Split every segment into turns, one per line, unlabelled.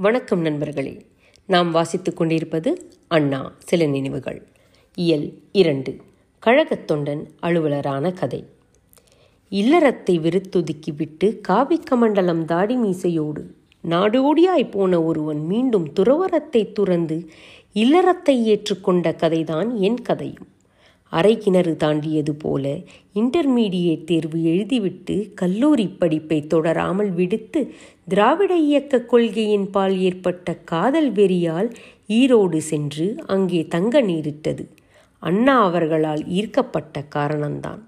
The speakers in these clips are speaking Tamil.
வணக்கம் நண்பர்களே. நாம் வாசித்துக் கொண்டிருப்பது அண்ணா சில நினைவுகள். இயல் இரண்டு. கழகத் தொண்டன் அலுவலரான கதை. இல்லறத்தை விருத்துதுக்கிவிட்டு காவிக்கமண்டலம் தாடி மீசையோடு நாடோடியாய் போன ஒருவன் மீண்டும் துறவரத்தை துறந்து இல்லறத்தை ஏற்றுக்கொண்ட கதைதான் என் கதையும். அரை கிணறு தாண்டியது போல இன்டர்மீடியேட் தேர்வு எழுதிவிட்டு கல்லூரி படிப்பை தொடராமல் விடுத்து திராவிட இயக்க கொள்கையின் பால் ஏற்பட்ட காதல் வெறியால் ஈரோடு சென்று அங்கே தங்க நேரிட்டது. அண்ணா அவர்களால் ஈர்க்கப்பட்ட காரணம்தான்.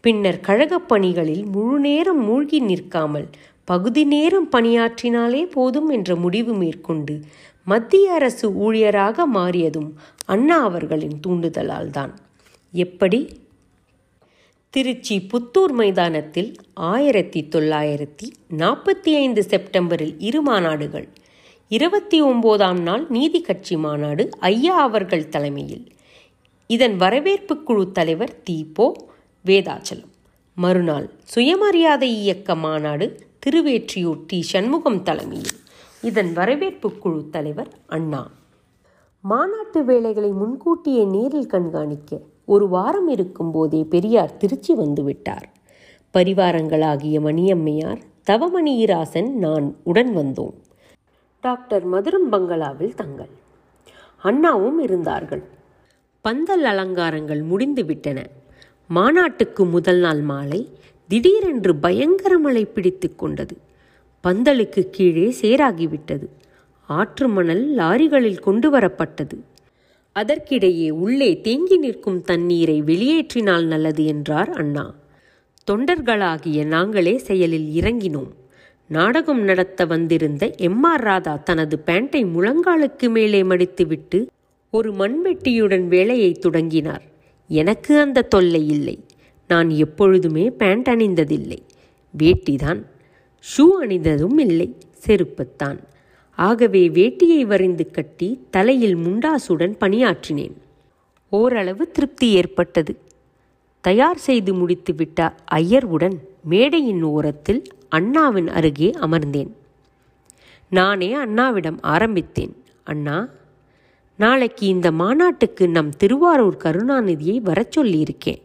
பின்னர் கழகப் பணிகளில் முழு நேரம் மூழ்கி நிற்காமல் பகுதி நேரம் பணியாற்றினாலே போதும் என்ற முடிவு மேற்கொண்டு மத்திய அரசு ஊழியராக மாறியதும் அண்ணா அவர்களின் தூண்டுதலால் தான் எப்படி? திருச்சி புத்தூர் மைதானத்தில் ஆயிரத்தி தொள்ளாயிரத்தி நாற்பத்தி ஐந்து செப்டம்பரில் இரு மாநாடுகள். இருபத்தி ஒம்போதாம் நாள் நீதி கட்சி மாநாடு ஐயா அவர்கள் தலைமையில். இதன் வரவேற்பு குழு தலைவர் தீபோ வேதாச்சலம். மறுநாள் சுயமரியாதை இயக்க மாநாடு திருவேற்றியூர் டி சண்முகம் தலைமையில். இதன் வரவேற்பு குழு தலைவர் அண்ணா. மாநாட்டு வேலைகளை முன்கூட்டியே நேரில் கண்காணிக்க ஒரு வாரம் இருக்கும் போதே பெரியார் திருச்சி வந்துவிட்டார் பரிவாரங்களாகிய மணியம்மையார் தவமணியிராசன் நான் உடன் வந்தோம். டாக்டர் மதுரம் பங்களாவில் தங்கள். அண்ணாவும் இருந்தார்கள். பந்தல் அலங்காரங்கள் முடிந்து விட்டன. மாநாட்டுக்கு முதல் நாள் மாலை திடீரென்று பயங்கர மழை பிடித்து கொண்டது. பந்தலுக்கு கீழே சேராகிவிட்டது. ஆற்று மணல் லாரிகளில் கொண்டு வரப்பட்டது. அதற்கிடையே உள்ளே தேங்கி நிற்கும் தண்ணீரை வெளியேற்றினால் நல்லது என்றார் அண்ணா. தொண்டர்களாகிய நாங்களே செயலில் இறங்கினோம். நாடகம் நடத்த வந்திருந்த எம் ஆர் ராதா தனது பேண்டை முழங்காலுக்கு மேலே மடித்துவிட்டு ஒரு மண்வெட்டியுடன் வேலையை தொடங்கினார். எனக்கு அந்த தொல்லை இல்லை. நான் எப்பொழுதுமே பேண்ட் அணிந்ததில்லை. வேட்டிதான் ஷூ அணிந்ததும் இல்லை செருப்புத்தான். ஆகவே வேட்டியை வரிந்து கட்டி தலையில் முண்டாசுடன் பணியாற்றினேன். ஓரளவு திருப்தி ஏற்பட்டது. தயார் செய்து முடித்துவிட்ட ஐயர்வுடன் மேடையின் ஓரத்தில் அண்ணாவின் அருகே அமர்ந்தேன். நானே அண்ணாவிடம் ஆரம்பித்தேன். அண்ணா நாளைக்கு இந்த மாநாட்டுக்கு நம் திருவாரூர் கருணாநிதியை வரச் சொல்லியிருக்கேன்.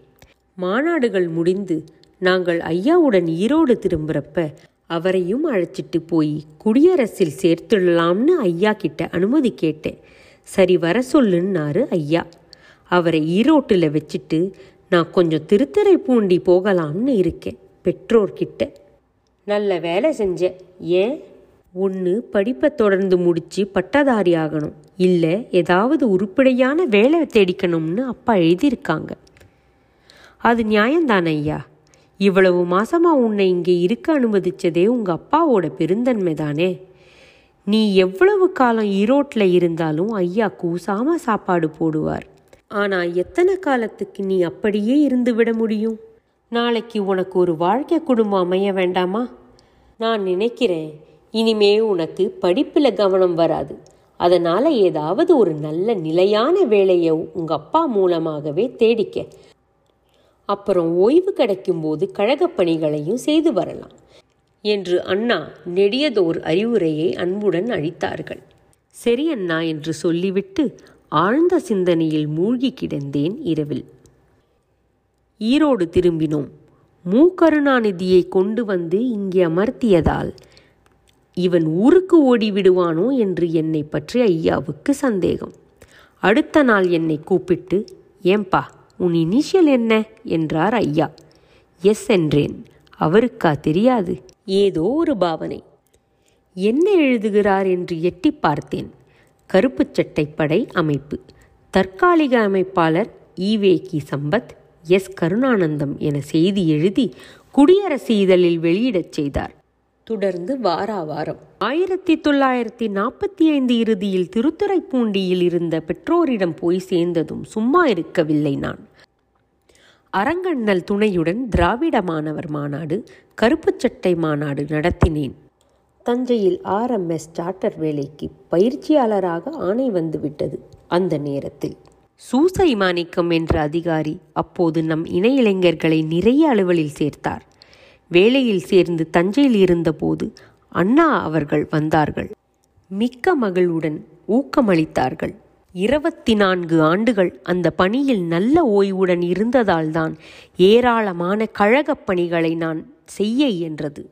மாநாடுகள் முடிந்து நாங்கள் ஐயாவுடன் ஈரோடு திரும்புறப்ப அவரையும் அழைச்சிட்டு போய் குடியரசில் சேர்த்துடலாம்னு ஐயா கிட்ட அனுமதி கேட்டேன். சரி வர சொல்லுன்னாரு ஐயா. அவரை ஈரோட்டில் வச்சுட்டு நான் கொஞ்சம் திருத்தரை பூண்டி போகலாம்னு இருக்கேன் பெற்றோர்கிட்ட நல்ல வேலை செஞ்சேன் ஏன்? ஒன்று படிப்பை தொடர்ந்து முடித்து பட்டதாரி ஆகணும். இல்லை ஏதாவது உருப்படியான வேலை தேடிக்கணும்னு அப்பா எழுதியிருக்காங்க. அது நியாயம்தானே ஐயா இவ்வளவு மாசமா உன்னை இங்கே இருக்க அனுமதிச்சதே உங்க அப்பாவோட பெருந்தன்மை தானே நீ எவ்வளவு காலம் ஈரோட்டில் இருந்தாலும் ஐயா கூசாம சாப்பாடு போடுவார். ஆனா எத்தனை காலத்துக்கு நீ அப்படியே இருந்து விட முடியும்? நாளைக்கு உனக்கு ஒரு வாழ்க்கை குடும்பம் அமைய வேண்டாமா? நான் நினைக்கிறேன் இனிமே உனக்கு படிப்பில் கவனம் வராது. அதனால ஏதாவது ஒரு நல்ல நிலையான வேலையை உங்க அப்பா மூலமாகவே தேடிக்க. அப்புறம் ஓய்வு கிடைக்கும்போது கழகப் பணிகளையும் செய்து வரலாம் என்று அண்ணா நெடியதோர் அறிவுரையை அன்புடன் அளித்தார்கள். சரி அண்ணா என்று சொல்லிவிட்டு ஆழ்ந்த சிந்தனையில் மூழ்கி கிடந்தேன் இரவில். ஈரோடு திரும்பினோம். மு கருணாநிதியை கொண்டு வந்து இங்கே அமர்த்தியதால் இவன் ஊருக்கு ஓடி விடுவானோ என்று என்னை பற்றி ஐயாவுக்கு சந்தேகம். அடுத்த நாள் என்னை கூப்பிட்டு ஏம்பா உன் இனிஷியல் என்ன? என்றார் ஐயா. எஸ் என்றேன். அவருக்கா தெரியாது. ஏதோ ஒரு பாவனை. என்ன எழுதுகிறார் என்று எட்டி பார்த்தேன். கருப்பு சட்டைப்படை அமைப்பு. தற்காலிக அமைப்பாளர் ஈவேகி சம்பத் எஸ். கருணானந்தம் என செய்தி எழுதி குடியரசு இதழில் வெளியிடச் செய்தார். தொடர்ந்து வாரா வாரம். ஆயிரத்தி தொள்ளாயிரத்தி நாற்பத்தி ஐந்து இறுதியில் திருத்துறைப்பூண்டியில் இருந்த பெற்றோரிடம் போய் சேர்ந்ததும் சும்மா இருக்கவில்லை நான். அரங்கண்ணல் துணையுடன் திராவிட மாணவர் மாநாடு கருப்பு சட்டை மாநாடு நடத்தினேன். தஞ்சையில் ஆர்எம்எஸ் சார்ட்டர் வேலைக்கு பயிற்சியாளராக ஆணை வந்துவிட்டது அந்த நேரத்தில். சூசை மாணிக்கம் என்ற அதிகாரி அப்போது நம் இணை இளைஞர்களை நிறைய அலுவலில் சேர்த்தார். வேலையில் சேர்ந்து தஞ்சையில் இருந்தபோது அண்ணா அவர்கள் வந்தார்கள். மிக்க மகளுடன் ஊக்கமளித்தார்கள். இருபத்தி நான்கு ஆண்டுகள் அந்த பணியில் நல்ல ஓய்வுடன் இருந்ததால்தான் ஏராளமான கழகப் பணிகளை நான் செய்ய இயன்றது.